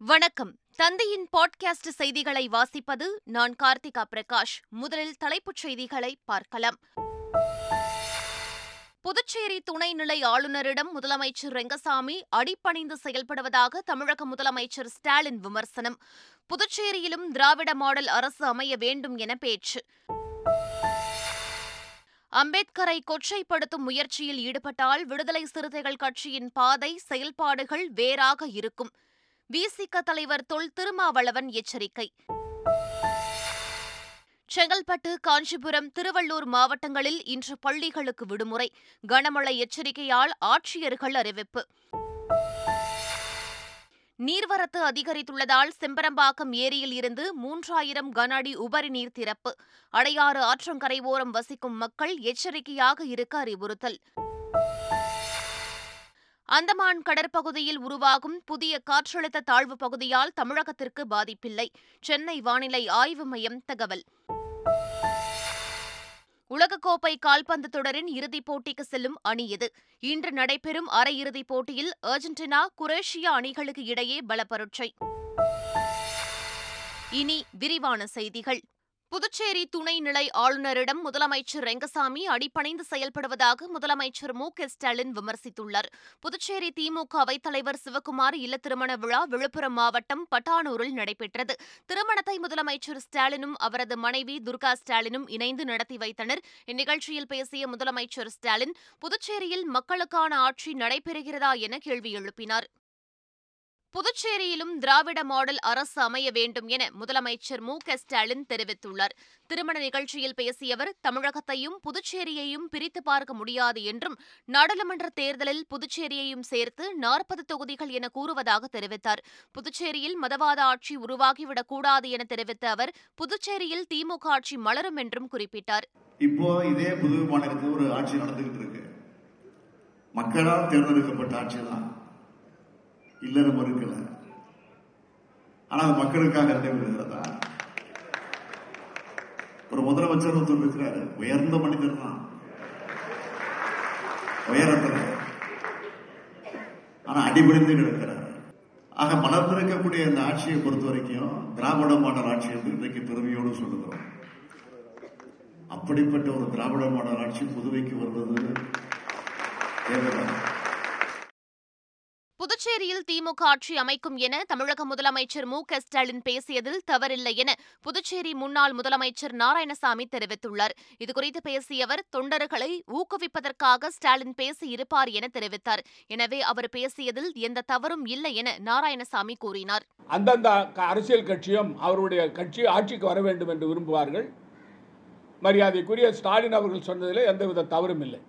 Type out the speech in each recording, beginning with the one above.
வணக்கம். தந்தையின் பாட்காஸ்ட் செய்திகளை வாசிப்பது நான் கார்த்திகா பிரகாஷ். முதலில் தலைப்புச் செய்திகளை பார்க்கலாம். புதுச்சேரி துணைநிலை ஆளுநரிடம் முதலமைச்சர் ரெங்கசாமி அடிப்பணிந்து செயல்படுவதாக தமிழக முதலமைச்சர் ஸ்டாலின் விமர்சனம். புதுச்சேரியிலும் திராவிட மாடல் அரசு அமைய வேண்டும் என பேச்சு. அம்பேத்கரை கொச்சைப்படுத்தும் முயற்சியில் ஈடுபட்டால் விடுதலை சிறுத்தைகள் கட்சியின் பாதை செயல்பாடுகள் வேறாக இருக்கும். விசிக தலைவர் தொல் திருமாவளவன் எச்சரிக்கை. செங்கல்பட்டு காஞ்சிபுரம் திருவள்ளூர் மாவட்டங்களில் இன்று பள்ளிகளுக்கு விடுமுறை. கனமழை எச்சரிக்கையால் ஆட்சியர்கள் அறிவிப்பு. நீர்வரத்து அதிகரித்துள்ளதால் செம்பரம்பாக்கம் ஏரியில் இருந்து மூன்றாயிரம் கன அடி உபரி நீர் திறப்பு. அடையாறு ஆற்றங்கரையோரம் வசிக்கும் மக்கள் எச்சரிக்கையாக இருக்க அறிவுறுத்தல். அந்தமான் கடற்பகுதியில் உருவாகும் புதிய காற்றழுத்த தாழ்வு பகுதியால் தமிழகத்திற்கு பாதிப்பில்லை. சென்னை வானிலை ஆய்வு மையம் தகவல். உலகக்கோப்பை கால்பந்து தொடரின் இறுதிப் போட்டிக்கு செல்லும் அணி இது. இன்று நடைபெறும் அரையிறுதிப் போட்டியில் அர்ஜென்டினா குரேஷியா அணிகளுக்கு இடையே பலப்பரட்சை. இனி விரிவான செய்திகள். புதுச்சேரி துணைநிலை ஆளுநரிடம் முதலமைச்சர் ரெங்கசாமி அடிப்பணிந்து செயல்படுவதாக முதலமைச்சர் மு க ஸ்டாலின் விமர்சித்துள்ளார். புதுச்சேரி திமுக அவைத்தலைவர் சிவக்குமார் இல்ல திருமண விழா விழுப்புரம் மாவட்டம் பட்டானூரில் நடைபெற்றது. திருமணத்தை முதலமைச்சர் ஸ்டாலினும் அவரது மனைவி துர்கா ஸ்டாலினும் இணைந்து நடத்தி வைத்தனர். இந்நிகழ்ச்சியில் பேசிய முதலமைச்சர் ஸ்டாலின் புதுச்சேரியில் மக்களுக்கான ஆட்சி நடைபெறுகிறதா என கேள்வி எழுப்பினார். புதுச்சேரியிலும் திராவிட மாடல் அரசு அமைய வேண்டும் என முதலமைச்சர் மு க ஸ்டாலின் தெரிவித்துள்ளார். திருமண நிகழ்ச்சியில் பேசிய அவர் தமிழகத்தையும் புதுச்சேரியையும் பிரித்து பார்க்க முடியாது என்றும் நாடாளுமன்ற தேர்தலில் புதுச்சேரியையும் சேர்த்து நாற்பது தொகுதிகள் என கூறுவதாக தெரிவித்தார். புதுச்சேரியில் மதவாத ஆட்சி உருவாகிவிடக் கூடாது என தெரிவித்த அவர் புதுச்சேரியில் திமுக ஆட்சி மலரும் என்றும் குறிப்பிட்டார். இப்போ இதே புது மாநிலத்தில் ஒரு ஆட்சி நடந்துகிட்டு இருக்கு. மக்களால் தேர்ந்தெடுக்கப்பட்ட ஆட்சி தான் இல்லைன்னு மறுக்கல. ஆனா அது மக்களுக்காக நடைபெறுகிறதா ஒரு முதலமைச்சர் ஒருத்தர் இருக்கிறாரு உயர்ந்த மனிதர் தான் உயரத்தில். ஆனா அடிபடிந்து கிடக்கிறார். ஆக மலர்ந்திருக்கக்கூடிய இந்த ஆட்சியை பொறுத்த வரைக்கும் திராவிட மாடல் ஆட்சி என்று இன்றைக்கு பெருமையோடு சொல்லுகிறோம். அப்படிப்பட்ட ஒரு திராவிட மாடல் ஆட்சி புதுவைக்கு வருவது தேவைதான். புதுச்சேரியில் திமுக ஆட்சி அமைக்கும் என தமிழக முதலமைச்சர் மு க ஸ்டாலின் பேசியதில் தவறில்லை என புதுச்சேரி முன்னாள் முதலமைச்சர் நாராயணசாமி தெரிவித்துள்ளார். இதுகுறித்து பேசிய அவர் தொண்டர்களை ஊக்குவிப்பதற்காக ஸ்டாலின் பேசியிருப்பார் என தெரிவித்தார். எனவே அவர் பேசியதில் எந்த தவறும் இல்லை என நாராயணசாமி கூறினார். அந்தந்த அரசியல் கட்சியும் அவருடைய கட்சி ஆட்சிக்கு வர வேண்டும் என்று விரும்புவார்கள். மரியாதைக்குரிய ஸ்டாலின் அவர்கள் சொன்னதில் எந்தவித தவறும் இல்லை.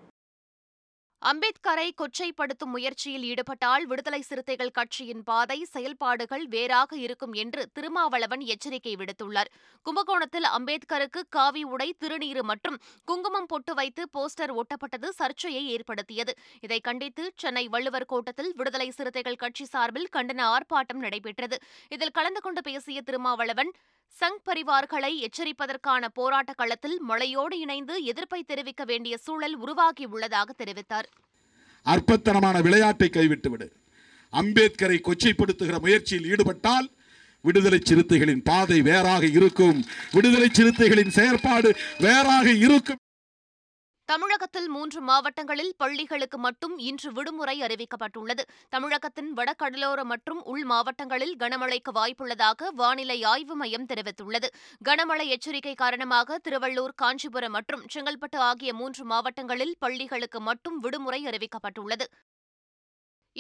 அம்பேத்கரை கொச்சைப்படுத்தும் முயற்சியில் ஈடுபட்டால் விடுதலை சிறுத்தைகள் கட்சியின் பாதை செயல்பாடுகள் வேறாக இருக்கும் என்று திருமாவளவன் எச்சரிக்கை விடுத்துள்ளார். கும்பகோணத்தில் அம்பேத்கருக்கு காவி உடை திருநீறு மற்றும் குங்குமம் பொட்டு வைத்து போஸ்டர் ஒட்டப்பட்டது சர்ச்சையை ஏற்படுத்தியது. இதை கண்டித்து சென்னை வள்ளுவர் கோட்டத்தில் விடுதலை சிறுத்தைகள் கட்சி சார்பில் கண்டன ஆர்ப்பாட்டம் நடைபெற்றது. இதில் கலந்து கொண்டு பேசிய திருமாவளவன் சங் பரிவார்களை எச்சரிப்பதற்கான போராட்ட களத்தில் மழையோடு இணைந்து எதிர்ப்பை தெரிவிக்க வேண்டிய சூழல் உருவாகியுள்ளதாக தெரிவித்தார். அற்பத்தனமான விளையாட்டை கைவிட்டுவிடு அம்பேத்கரை கொச்சைப்படுத்துகிற முயற்சியில் ஈடுபட்டால் விடுதலை சிறுத்தைகளின் பாதை வேறாக இருக்கும். விடுதலை சிறுத்தைகளின் செயற்பாடு வேறாக இருக்கும். தமிழகத்தில் மூன்று மாவட்டங்களில் பள்ளிகளுக்கு மட்டும் இன்று விடுமுறை அறிவிக்கப்பட்டுள்ளது. தமிழகத்தின் வடகடலோர மற்றும் உள் மாவட்டங்களில் கனமழைக்கு வாய்ப்புள்ளதாக வானிலை ஆய்வு மையம் தெரிவித்துள்ளது. கனமழை எச்சரிக்கை காரணமாக திருவள்ளூர் காஞ்சிபுரம் மற்றும் செங்கல்பட்டு ஆகிய மூன்று மாவட்டங்களில் பள்ளிகளுக்கு மட்டும் விடுமுறை அறிவிக்கப்பட்டுள்ளது.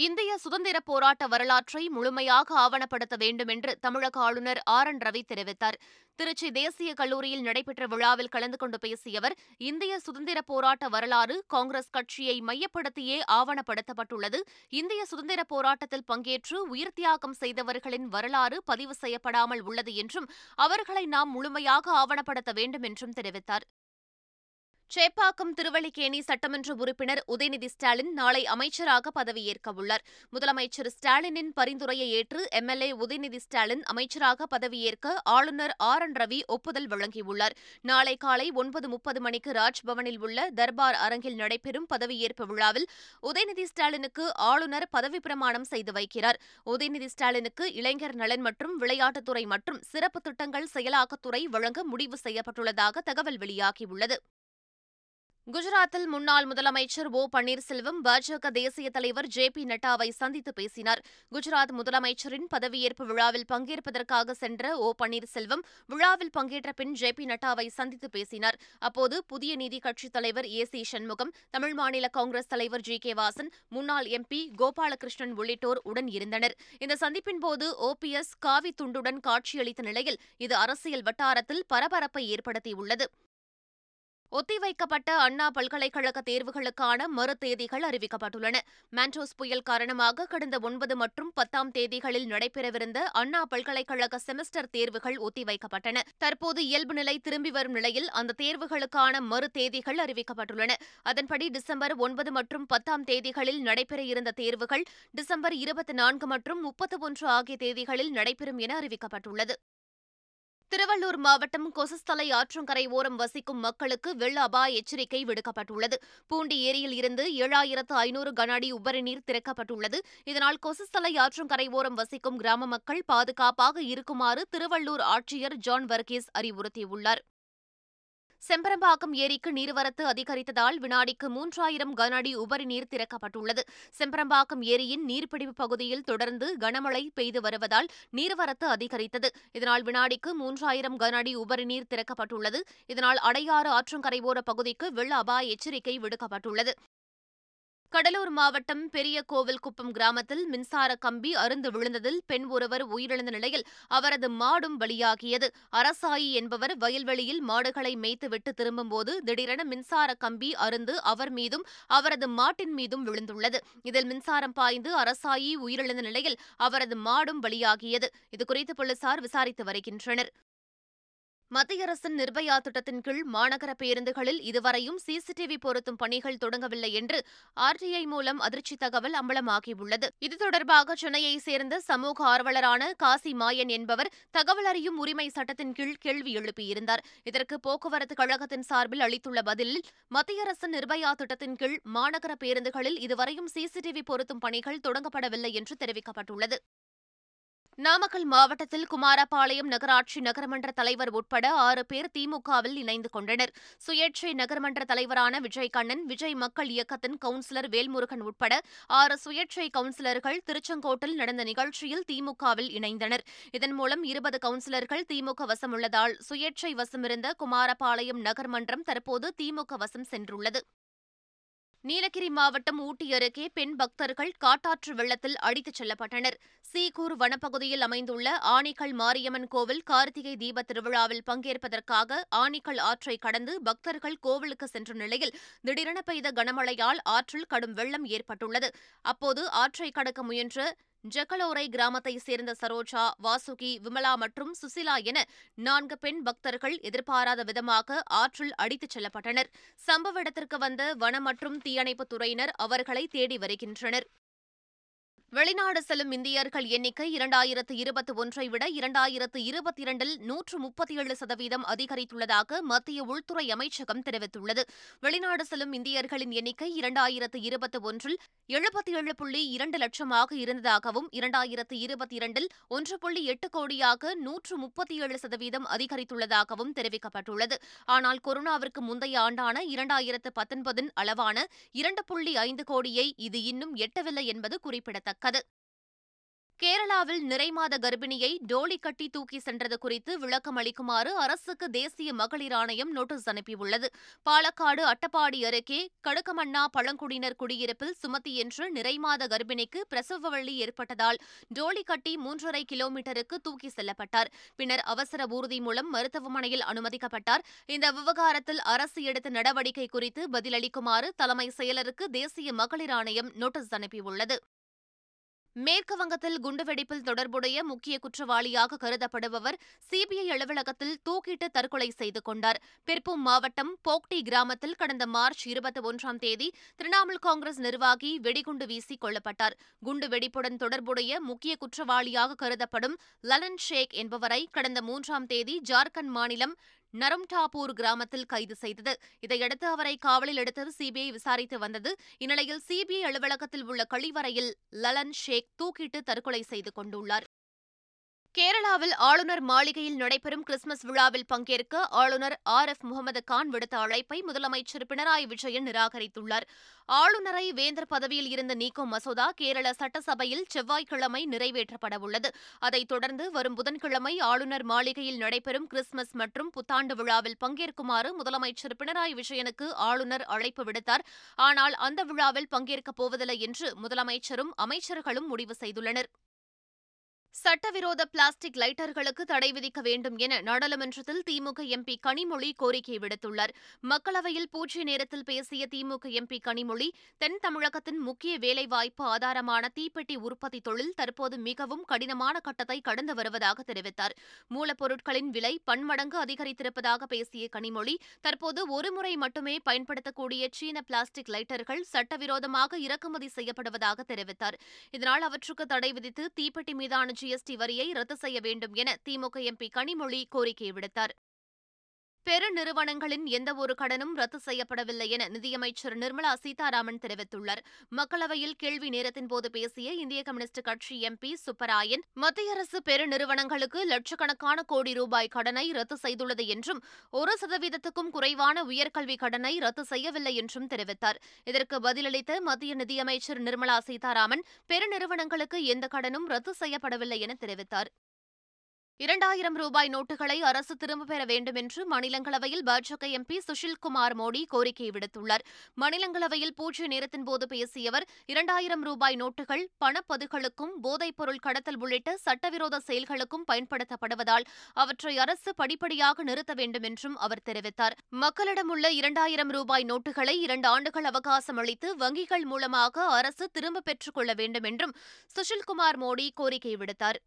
இந்திய சுதந்திர போராட்ட வரலாற்றை முழுமையாக ஆவணப்படுத்த வேண்டும் என்று தமிழக ஆளுநர் ஆர் என் ரவி தெரிவித்தார். திருச்சி தேசிய கல்லூரியில் நடைபெற்ற விழாவில் கலந்து கொண்டு பேசிய அவர் இந்திய சுதந்திர போராட்ட வரலாறு காங்கிரஸ் கட்சியை மையப்படுத்தியே ஆவணப்படுத்தப்பட்டுள்ளது. இந்திய சுதந்திர போராட்டத்தில் பங்கேற்று உயிர் தியாகம் செய்தவர்களின் வரலாறு பதிவு செய்யப்படாமல் உள்ளது என்றும் அவர்களை நாம் முழுமையாக ஆவணப்படுத்த வேண்டும் என்றும் தெரிவித்தார். சேப்பாக்கம் திருவள்ளிக்கேணி சட்டமன்ற உறுப்பினர் உதயநிதி ஸ்டாலின் நாளை அமைச்சராக பதவியேற்க உள்ளார் முதலமைச்சர் ஸ்டாலினின் பரிந்துரையை ஏற்று எம்எல்ஏ உதயநிதி ஸ்டாலின் அமைச்சராக பதவியேற்க ஆளுநர் ஆர். என். ரவி ஒப்புதல் வழங்கியுள்ளார். நாளை காலை ஒன்பது முப்பது மணிக்கு ராஜ்பவனில் உள்ள தர்பார் அரங்கில் நடைபெறும் பதவியேற்பு விழாவில் உதயநிதி ஸ்டாலினுக்கு ஆளுநர் பதவி பிரமாணம் செய்து வைக்கிறார். உதயநிதி ஸ்டாலினுக்கு இளைஞர் நலன் மற்றும் விளையாட்டுத்துறை மற்றும் சிறப்பு திட்டங்கள் செயலாக்கத்துறை வழங்க முடிவு செய்யப்பட்டுள்ளதாக தகவல் வெளியாகியுள்ளது. குஜராத்தில் முன்னாள் முதலமைச்சர் ஓ பன்னீர்செல்வம் பாஜக தேசிய தலைவர் ஜே பி நட்டாவை சந்தித்து பேசினார். குஜராத் முதலமைச்சரின் பதவியேற்பு விழாவில் பங்கேற்பதற்காக சென்ற ஓ பன்னீர்செல்வம் விழாவில் பங்கேற்ற பின் ஜே பி நட்டாவை சந்தித்து பேசினார். அப்போது புதிய நீதி கட்சித் தலைவர் ஏ சி சண்முகம் தமிழ் மாநில காங்கிரஸ் தலைவர் ஜி கே வாசன் முன்னாள் எம்பி கோபாலகிருஷ்ணன் உள்ளிட்டோர் உடன் இருந்தனர். இந்த சந்திப்பின் போது ஓபிஎஸ் காவி துண்டுடன் காட்சியளித்த நிலையில் இது அரசியல் வட்டாரத்தில் பரபரப்பை ஏற்படுத்தியுள்ளது. ஒத்திவைக்கப்பட்ட அண்ணா பல்கலைக்கழக தேர்வுகளுக்கான மறு தேதிகள் அறிவிக்கப்பட்டுள்ளன. மான்டோஸ் புயல் காரணமாக கடந்த ஒன்பது மற்றும் பத்தாம் தேதிகளில் நடைபெறவிருந்த அண்ணா பல்கலைக்கழக செமஸ்டர் தேர்வுகள் ஒத்திவைக்கப்பட்டன. தற்போது இயல்பு நிலை திரும்பி வரும் நிலையில் அந்த தேர்வுகளுக்கான மறு தேதிகள் அறிவிக்கப்பட்டுள்ளன. அதன்படி டிசம்பர் ஒன்பது மற்றும் பத்தாம் தேதிகளில் நடைபெற இருந்த தேர்வுகள் டிசம்பர் இருபத்தி நான்கு மற்றும் முப்பத்தி ஒன்று ஆகிய தேதிகளில் நடைபெறும் என அறிவிக்கப்பட்டுள்ளது. திருவள்ளூர் மாவட்டம் கொசஸ்தலை ஆற்றங்கரை ஓரம் வசிக்கும் மக்களுக்கு வெள்ள அபாய எச்சரிக்கை விடுக்கப்பட்டுள்ளது. பூண்டி ஏரியில் இருந்து ஏழாயிரத்து ஐநூறு கன அடி உபரி நீர் திறக்கப்பட்டுள்ளது. இதனால் கொசஸ்தலை ஆற்றங்கரை ஓரம் வசிக்கும் கிராம மக்கள் பாதுகாப்பாக இருக்குமாறு திருவள்ளூர் ஆட்சியர் ஜான் வர்கீஸ் அறிவுறுத்தியுள்ளார். செம்பரம்பாக்கம் ஏரிக்கு நீர்வரத்து அதிகரித்ததால் வினாடிக்கு மூன்றாயிரம் கன அடி உபரி நீர் திறக்கப்பட்டுள்ளது. செம்பரம்பாக்கம் ஏரியின் நீர்பிடிப்பு பகுதியில் தொடர்ந்து கனமழை பெய்து வருவதால் நீர்வரத்து அதிகரித்தது. இதனால் வினாடிக்கு மூன்றாயிரம் கன அடி உபரி நீர் திறக்கப்பட்டுள்ளது. இதனால் அடையாறு ஆற்றங்கரையோர பகுதிக்கு வெள்ள அபாய எச்சரிக்கை விடுக்கப்பட்டுள்ளது. கடலூர் மாவட்டம் பெரிய கோவில்குப்பம் கிராமத்தில் மின்சார கம்பி அருந்து விழுந்ததில் பெண் ஒருவர் உயிரிழந்த நிலையில் அவரது மாடும் பலியாகியது. அரசாயி என்பவர் வயல்வெளியில் மாடுகளை மேய்த்துவிட்டு திரும்பும்போது திடீரென மின்சார கம்பி அருந்து அவர் மீதும் அவரது மாட்டின் மீதும் விழுந்துள்ளது. இதில் மின்சாரம் பாய்ந்து அரசாயி உயிரிழந்த நிலையில் அவரது மாடும் பலியாகியது. இதுகுறித்து போலீசார் விசாரித்து வருகின்றனர். மத்திய அரசின் நிர்பயா திட்டத்தின் கீழ் மாநகர பேருந்துகளில் இதுவரையும் சிசிடிவி பொருத்தும் பணிகள் தொடங்கவில்லை என்று ஆர்டிஐ மூலம் அதிர்ச்சி தகவல் அம்பலமாகியுள்ளது. இது தொடர்பாக சென்னையைச் சேர்ந்த சமூக ஆர்வலரான காசி மாயன் என்பவர் தகவல் அறியும் உரிமை சட்டத்தின் கீழ் கேள்வி எழுப்பியிருந்தார். இதற்கு போக்குவரத்து கழகத்தின் சார்பில் அளித்துள்ள பதிலில் மத்திய அரசின் நிர்பயா திட்டத்தின் கீழ் மாநகர பேருந்துகளில் இதுவரையும் சிசிடிவி பொருத்தும் பணிகள் தொடங்கப்படவில்லை என்று தெரிவிக்கப்பட்டுள்ளது. நாமக்கல் மாவட்டத்தில் குமாரபாளையம் நகராட்சி நகரமன்ற தலைவர் உட்பட ஆறு பேர் திமுகவில் இணைந்து கொண்டனர். சுயேட்சை நகரமன்ற தலைவரான விஜய் கண்ணன் விஜய் மக்கள் இயக்கத்தின் கவுன்சிலர் வேல்முருகன் உட்பட ஆறு சுயேட்சை கவுன்சிலர்கள் திருச்செங்கோட்டில் நடந்த நிகழ்ச்சியில் திமுகவில் இணைந்தனர். இதன் மூலம் இருபது கவுன்சிலர்கள் திமுக வசம் உள்ளதால் சுயேட்சை வசமிருந்த குமாரபாளையம் நகர்மன்றம் தற்போது திமுக வசம் சென்றுள்ளது. நீலகிரி மாவட்டம் ஊட்டி அருகே பெண் பக்தர்கள் காட்டாற்று வெள்ளத்தில் அடித்துச் செல்லப்பட்டனர். சீகூர் வனப்பகுதியில் அமைந்துள்ள ஆணிக்கல் மாரியம்மன் கோவில் கார்த்திகை தீப திருவிழாவில் பங்கேற்பதற்காக ஆணிக்கல் ஆற்றை கடந்து பக்தர்கள் கோவிலுக்கு சென்ற நிலையில் திடீரென பெய்த கனமழையால் ஆற்றில் கடும் வெள்ளம் ஏற்பட்டுள்ளது. அப்போது ஆற்றை கடக்க முயன்ற ஜக்கலோரை கிராமத்தைச் சேர்ந்த சரோஜா வாசுகி விமலா மற்றும் சுசிலா என நான்கு பெண் பக்தர்கள் எதிர்பாராத விதமாக ஆற்றில் அடித்துச் செல்லப்பட்டனர். சம்பவ இடத்திற்கு வந்த வன மற்றும் தீயணைப்புத் துறையினர் அவர்களை தேடி வருகின்றனர். வெளிநாடு செல்லும் இந்தியர்கள் எண்ணிக்கை இரண்டாயிரத்து இருபத்தி ஒன்றை விட இரண்டாயிரத்து இருபத்தி இரண்டில் நூற்று முப்பத்தி ஏழு சதவீதம் அதிகரித்துள்ளதாக மத்திய உள்துறை அமைச்சகம் தெரிவித்துள்ளது. வெளிநாடு செல்லும் இந்தியர்களின் எண்ணிக்கை இரண்டாயிரத்து இருபத்தி ஒன்றில் எழுபத்தி ஏழு புள்ளி இரண்டு லட்சமாக இருந்ததாகவும் இரண்டாயிரத்து இருபத்தி இரண்டில் ஒன்று புள்ளி எட்டு கோடியாக நூற்று முப்பத்தி ஏழு சதவீதம் அதிகரித்துள்ளதாகவும் தெரிவிக்கப்பட்டுள்ளது. ஆனால் கொரோனாவிற்கு முந்தைய ஆண்டான இரண்டாயிரத்து பத்தொன்பதின் அளவான இரண்டு புள்ளி ஐந்து கோடியை இது இன்னும் எட்டவில்லை என்பது குறிப்பிடத்தக்கது. கேரளாவில் நிறைமாத கர்ப்பிணியை டோலி கட்டி தூக்கி சென்றது குறித்து விளக்கம் அளிக்குமாறு அரசுக்கு தேசிய மகளிர் ஆணையம் நோட்டீஸ் அனுப்பியுள்ளது. பாலக்காடு அட்டப்பாடி அருகே கடுக்கமண்ணா பழங்குடியினர் குடியிருப்பில் சுமத்தி என்ற நிறைமாத கர்ப்பிணிக்கு பிரசவ வலி ஏற்பட்டதால் டோலி கட்டி மூன்றரை கிலோமீட்டருக்கு தூக்கி செல்லப்பட்டார். பின்னர் அவசர ஊர்தி மூலம் மருத்துவமனையில் அனுமதிக்கப்பட்டார். இந்த விவகாரத்தில் அரசு எடுத்த நடவடிக்கை குறித்து பதிலளிக்குமாறு தலைமை செயலருக்கு தேசிய மகளிர் ஆணையம் நோட்டீஸ் அனுப்பியுள்ளது. மேற்கு வங்கத்தில் குண்டுவெடிப்பில் தொடர்புடைய முக்கிய குற்றவாளியாக கருதப்படுபவர் சிபிஐ அலுவலகத்தில் தூக்கிட்டு தற்கொலை செய்து கொண்டார். பிற்பும் மாவட்டம் போக்டி கிராமத்தில் கடந்த மார்ச் இருபத்தி ஒன்றாம் தேதி திரிணாமுல் காங்கிரஸ் நிர்வாகி வெடிகுண்டு வீசி கொல்லப்பட்டார். குண்டு வெடிப்புடன் தொடர்புடைய முக்கிய குற்றவாளியாக கருதப்படும் லலன் ஷேக் என்பவரை கடந்த மூன்றாம் தேதி ஜார்க்கண்ட் மாநிலம் நரம்டாபூர் கிராமத்தில் கைது செய்தது. இதையடுத்து அவரை காவலில் எடுத்து சிபிஐ விசாரித்து வந்தது. இந்நிலையில் சிபிஐ அலுவலகத்தில் உள்ள கழிவறையில் லலன் ஷேக் தூக்கிட்டு தற்கொலை செய்து கொண்டுள்ளார். கேரளாவில் ஆளுநர் மாளிகையில் நடைபெறும் கிறிஸ்துமஸ் விழாவில் பங்கேற்க ஆளுநர் ஆர் எஃப் முகமது கான் விடுத்த அழைப்பை முதலமைச்சர் பினராயி விஜயன் நிராகரித்துள்ளார். ஆளுநரை வேந்தர் பதவியில் இருந்து நீக்கும் மசோதா கேரள சட்டசபையில் செவ்வாய்க்கிழமை நிறைவேற்றப்படவுள்ளது. அதைத் தொடர்ந்து வரும் புதன்கிழமை ஆளுநர் மாளிகையில் நடைபெறும் கிறிஸ்துமஸ் மற்றும் புத்தாண்டு விழாவில் பங்கேற்குமாறு முதலமைச்சர் பினராயி விஜயனுக்கு ஆளுநர் அழைப்பு விடுத்தார். ஆனால் அந்த விழாவில் பங்கேற்கப் போவதில்லை என்று முதலமைச்சரும் அமைச்சர்களும் முடிவு செய்துள்ளனர். சட்டவிரோத பிளாஸ்டிக் லைட்டர்களுக்கு தடை விதிக்க வேண்டும் என நாடாளுமன்றத்தில் திமுக எம்பி கனிமொழி கோரிக்கை விடுத்துள்ளார். மக்களவையில் பூஜ்ய நேரத்தில் பேசிய திமுக எம்பி கனிமொழி தென் தமிழகத்தின் முக்கிய வேலைவாய்ப்பு ஆதாரமான தீப்பெட்டி உற்பத்தி தொழில் தற்போது மிகவும் கடினமான கட்டத்தை கடந்து வருவதாக தெரிவித்தார். மூலப்பொருட்களின் விலை பன்மடங்கு அதிகரித்திருப்பதாக பேசிய கனிமொழி தற்போது ஒருமுறை மட்டுமே பயன்படுத்தக்கூடிய சீன பிளாஸ்டிக் லைட்டர்கள் சட்டவிரோதமாக இறக்குமதி செய்யப்படுவதாக தெரிவித்தார். இதனால் அவற்றுக்கு தடை விதித்து தீப்பெட்டி மீதான ஜிஎஸ்டி வரியை ரத்து செய்ய வேண்டும் என திமுக எம்பி கனிமொழி கோரிக்கை விடுத்தார். பெருநிறுவனங்களின் எந்தவொரு கடனும் ரத்து செய்யப்படவில்லை என நிதியமைச்சர் நிர்மலா சீதாராமன் தெரிவித்துள்ளார். மக்களவையில் கேள்வி நேரத்தின் போது பேசிய இந்திய கம்யூனிஸ்ட் கட்சி எம்பி சுப்பராயன் மத்திய அரசு பெருநிறுவனங்களுக்கு லட்சக்கணக்கான கோடி ரூபாய் கடனை ரத்து செய்துள்ளது என்றும் ஒரு சதவீதத்துக்கும் குறைவான உயர்கல்வி கடனை ரத்து செய்யவில்லை என்றும் தெரிவித்தார். இதற்கு பதிலளித்த மத்திய நிதியமைச்சர் நிர்மலா சீதாராமன் பெருநிறுவனங்களுக்கு எந்த கடனும் ரத்து செய்யப்படவில்லை என தெரிவித்தார். இரண்டாயிரம் ரூபாய் நோட்டுகளை அரசு திரும்பப் பெற வேண்டும் என்று மாநிலங்களவையில் பாஜக எம்பி சுஷில்குமார் மோடி கோரிக்கை விடுத்துள்ளார். மாநிலங்களவையில் பூஜ்ய நேரத்தின் போது பேசிய அவர் இரண்டாயிரம் ரூபாய் நோட்டுகள் பணப்பதுகளுக்கும் போதைப்பொருள் கடத்தல் உள்ளிட்ட சட்டவிரோத செயல்களுக்கும் பயன்படுத்தப்படுவதால் அவற்றை அரசு படிப்படியாக நிறுத்த வேண்டும் என்றும் அவர் தெரிவித்தார். மக்களிடம் உள்ள இரண்டாயிரம் ரூபாய் நோட்டுகளை இரண்டு ஆண்டுகள் அவகாசம் அளித்து வங்கிகள் மூலமாக அரசு திரும்பப் பெற்றுக் கொள்ள வேண்டும் என்றும் சுஷில்குமார் மோடி கோரிக்கை விடுத்தார்.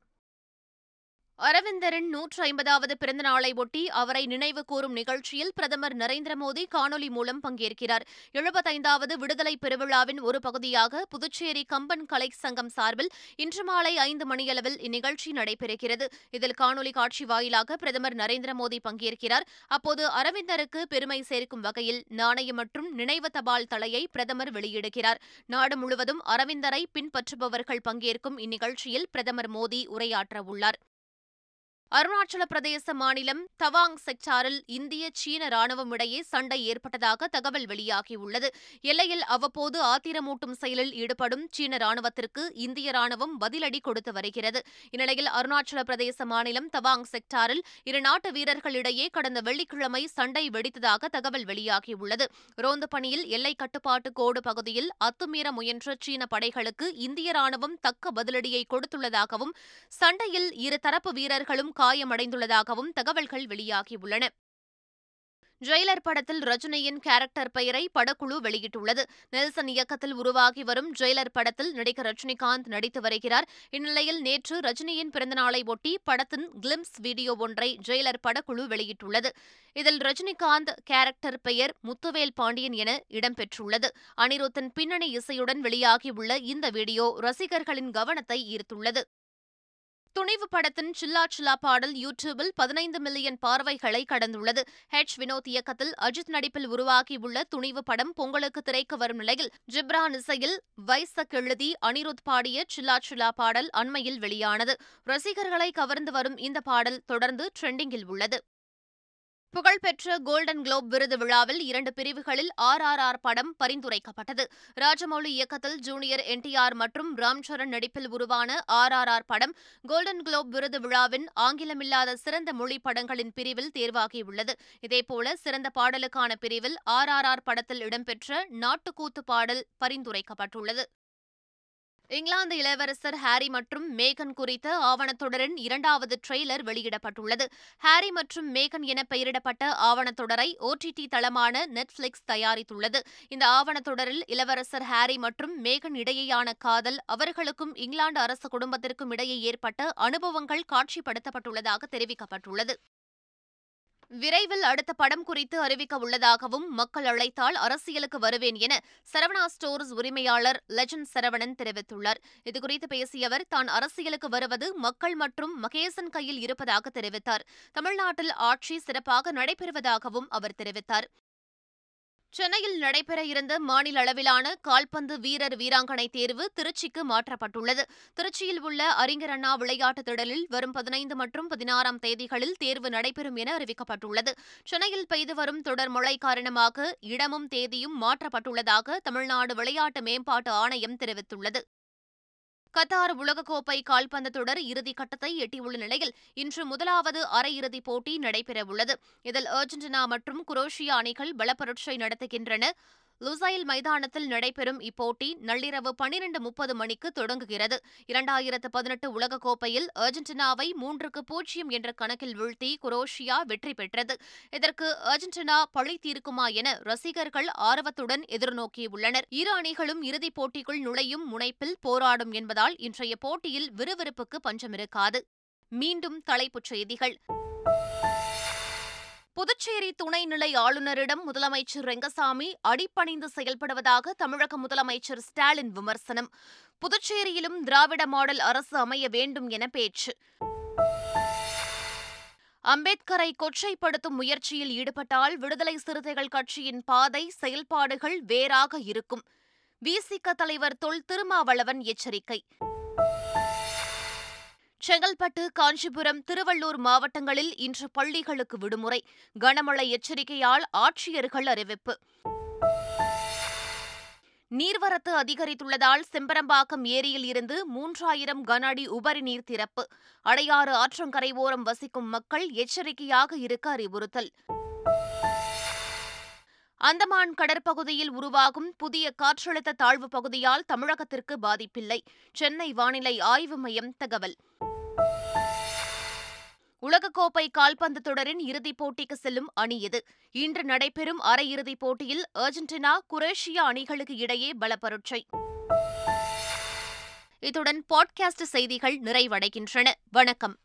அரவிந்தரின் நூற்று ஐம்பதாவது பிறந்த நாளை ஒட்டி அவரை நினைவு கூறும் நிகழ்ச்சியில் பிரதமர் நரேந்திர மோடி காணொலி மூலம் பங்கேற்கிறார். எழுபத்தைந்தாவது விடுதலை பெருவிழாவின் ஒரு பகுதியாக புதுச்சேரி கம்பன் கலை சங்கம் சார்பில் இன்று மாலை ஐந்து மணியளவில் இந்நிகழ்ச்சி நடைபெறுகிறது. இதில் காணொலி காட்சி வாயிலாக பிரதமர் நரேந்திர மோடி பங்கேற்கிறார். அப்போது அரவிந்தருக்கு பெருமை சேர்க்கும் வகையில் நாணயம் மற்றும் நினைவு தபால் தலையை பிரதமர் வெளியிடுகிறார். நாடு முழுவதும் அரவிந்தரை பின்பற்றுபவர்கள் பங்கேற்கும் இந்நிகழ்ச்சியில் பிரதமர் மோடி உரையாற்றவுள்ளார். அருணாச்சல பிரதேச மாநிலம் தவாங் செக்டாரில் இந்திய சீன ராணுவம் இடையே சண்டை ஏற்பட்டதாக தகவல் வெளியாகியுள்ளது. எல்லையில் அவ்வப்போது ஆத்திரமூட்டும் செயலில் ஈடுபடும் சீன ராணுவத்திற்கு இந்திய ராணுவம் பதிலடி கொடுத்து வருகிறது. இந்நிலையில் அருணாச்சல பிரதேச மாநிலம் தவாங் செக்டாரில் இரு நாட்டு வீரர்களிடையே கடந்த வெள்ளிக்கிழமை சண்டை வெடித்ததாக தகவல் வெளியாகியுள்ளது. ரோந்து பணியில் எல்லை கட்டுப்பாட்டு கோடு பகுதியில் அத்துமீற முயன்ற சீன படைகளுக்கு இந்திய ராணுவம் தக்க பதிலடியை கொடுத்துள்ளதாகவும் சண்டையில் இரு தரப்பு வீரர்களும் காயமடைந்துள்ளதாகவும் தகவல்கள் வெளியாகியுள்ளன. ஜெயிலர் படத்தில் ரஜினியின் கேரக்டர் பெயரை படக்குழு வெளியிட்டுள்ளது. நெல்சன் இயக்கத்தில் உருவாகி வரும் ஜெயிலர் படத்தில் நடிகர் ரஜினிகாந்த் நடித்து வருகிறார். இந்நிலையில் நேற்று ரஜினியின் பிறந்தநாளை ஒட்டி படத்தின் கிளிம்ஸ் வீடியோ ஒன்றை ஜெயிலர் படக்குழு வெளியிட்டுள்ளது. இதில் ரஜினிகாந்த் கேரக்டர் பெயர் முத்துவேல் பாண்டியன் என இடம்பெற்றுள்ளது. அனிருத்தின் பின்னணி இசையுடன் வெளியாகியுள்ள இந்த வீடியோ ரசிகர்களின் கவனத்தை ஈர்த்துள்ளது. துணிவு படத்தின் சில்லா சில்லா பாடல் யூடியூபில் பதினைந்து மில்லியன் பார்வைகளை கடந்துள்ளது. ஹெச் வினோத் இயக்கத்தில் அஜித் நடிப்பில் உருவாகியுள்ள துணிவு படம் பொங்கலுக்கு திரைக்கு வரும் நிலையில் ஜிப்ரான் இசையில் வைசக் எழுதி அனிருத் பாடிய சில்லா சில்லா பாடல் அண்மையில் வெளியானது. ரசிகர்களை கவர்ந்து வரும் இந்த பாடல் தொடர்ந்து ட்ரெண்டிங்கில் உள்ளது. புகழ்பெற்ற கோல்டன் குளோப் விருது விழாவில் இரண்டு பிரிவுகளில் ஆர் ஆர் ஆர் படம் பரிந்துரைக்கப்பட்டது. ராஜமௌலி இயக்கத்தில் ஜூனியர் என்டிஆர் மற்றும் ராம் சரண் நடிப்பில் உருவான ஆர் ஆர் ஆர் படம் கோல்டன் குளோப் விருது விழாவின் ஆங்கிலமில்லாத சிறந்த மொழி படங்களின் பிரிவில் தேர்வாகியுள்ளது. இதேபோல சிறந்த பாடலுக்கான பிரிவில் ஆர் ஆர் ஆர் படத்தில் இடம்பெற்ற நாட்டுக்கூத்து பாடல் பரிந்துரைக்கப்பட்டுள்ளது. இங்கிலாந்து இளவரசர் ஹாரி மற்றும் மேகன் குறித்த ஆவணத்தொடரின் இரண்டாவது ட்ரெய்லர் வெளியிடப்பட்டுள்ளது. ஹாரி மற்றும் மேகன் என பெயரிடப்பட்ட ஆவணத்தொடரை ஓடிடி தளமான நெட்ஃபிளிக்ஸ் தயாரித்துள்ளது. இந்த ஆவணத்தொடரில் இளவரசர் ஹாரி மற்றும் மேகன் இடையேயான காதல் அவர்களுக்கும் இங்கிலாந்து அரச குடும்பத்திற்கும் இடையே ஏற்பட்ட அனுபவங்கள் காட்சிப்படுத்தப்பட்டுள்ளதாக தெரிவிக்கப்பட்டுள்ளது. விரைவில் அடுத்த படம் குறித்து அறிவிக்க உள்ளதாகவும் மக்கள் அழைத்தால் அரசியலுக்கு வருவேன் என சரவணா ஸ்டோர்ஸ் உரிமையாளர் லெஜண்ட் சரவணன் தெரிவித்துள்ளார். இதுகுறித்து பேசிய அவர் தான் அரசியலுக்கு வருவது மக்கள் மற்றும் மகேசன் கையில் இருப்பதாக தெரிவித்தார். தமிழ்நாட்டில் ஆட்சி சிறப்பாக நடைபெறுவதாகவும் அவர் தெரிவித்தார். சென்னையில் நடைபெற இருந்த மாநில அளவிலான கால்பந்து வீரர் வீராங்கனை தேர்வு திருச்சிக்கு மாற்றப்பட்டுள்ளது. திருச்சியில் உள்ள அறிஞர் அண்ணா விளையாட்டுத் திடலில் வரும் பதினைந்து மற்றும் பதினாறாம் தேதிகளில் தேர்வு நடைபெறும் என அறிவிக்கப்பட்டுள்ளது. சென்னையில் பெய்து வரும் தொடர் மழை காரணமாக இடமும் தேதியும் மாற்றப்பட்டுள்ளதாக தமிழ்நாடு விளையாட்டு மேம்பாட்டு ஆணையம் தெரிவித்துள்ளது. கத்தார் உலகக்கோப்பை கால்பந்து தொடர் இறுதி கட்டத்தை எட்டியுள்ள நிலையில் இன்று முதலாவது அரையிறுதிப் போட்டி நடைபெறவுள்ளது. இதில் அர்ஜென்டினா மற்றும் குரோஷியா அணிகள் பலப்பரட்சை நடத்துகின்றன. லுசைல் மைதானத்தில் நடைபெறும் இப்போட்டி நள்ளிரவு பனிரண்டு முப்பது மணிக்கு தொடங்குகிறது. இரண்டாயிரத்து பதினெட்டு உலகக்கோப்பையில் அர்ஜென்டினாவை மூன்றுக்கு பூஜ்ஜியம் என்ற கணக்கில் வீழ்த்தி குரோஷியா வெற்றி பெற்றது. இதற்கு அர்ஜென்டினா பழி தீர்க்குமா என ரசிகர்கள் ஆர்வத்துடன் எதிர்நோக்கியுள்ளனர். இரு அணிகளும் இறுதிப் போட்டிக்குள் நுழையும் முனைப்பில் போராடும் என்பதால் இன்றைய போட்டியில் விறுவிறுப்புக்கு பஞ்சமிருக்காது. மீண்டும் தலைப்புச் செய்திகள். புதுச்சேரி துணைநிலை ஆளுநரிடம் முதலமைச்சர் ரெங்கசாமி அடிப்பணிந்து செயல்படுவதாக தமிழக முதலமைச்சர் ஸ்டாலின் விமர்சனம். புதுச்சேரியிலும் திராவிட மாடல் அரசு அமைய வேண்டும் என பேச்சு. அம்பேத்கரை கொச்சைப்படுத்தும் முயற்சியில் ஈடுபட்டால் விடுதலை சிறுத்தைகள் கட்சியின் பாதை செயல்பாடுகள் வேறாக இருக்கும். விசிக தலைவர் தொல் திருமாவளவன் எச்சரிக்கை. செங்கல்பட்டு காஞ்சிபுரம் திருவள்ளூர் மாவட்டங்களில் இன்று பள்ளிகளுக்கு விடுமுறை. கனமழை எச்சரிக்கையால் ஆட்சியர்கள் அறிவிப்பு. நீர்வரத்து அதிகரித்துள்ளதால் செம்பரம்பாக்கம் ஏரியில் இருந்து மூன்றாயிரம் கன அடி உபரி நீர் திறப்பு. அடையாறு ஆற்றங்கரை ஓரம் வசிக்கும் மக்கள் எச்சரிக்கையாக இருக்க அறிவுறுத்தல். அந்தமான் கடற்பகுதியில் உருவாகும் புதிய காற்றழுத்த தாழ்வு பகுதியால் தமிழகத்திற்கு பாதிப்பில்லை. சென்னை வானிலை ஆய்வு மையம் தகவல். உலகக்கோப்பை கால்பந்து தொடரின் இறுதிப் போட்டிக்கு செல்லும் அணி இது இன்று நடைபெறும் அரையிறுதிப் போட்டியில் அர்ஜென்டினா குரேஷியா அணிகளுக்கு இடையே பலப்பரட்சை. இத்துடன் பாட்காஸ்ட் செய்திகள் நிறைவடைகின்றன. வணக்கம்.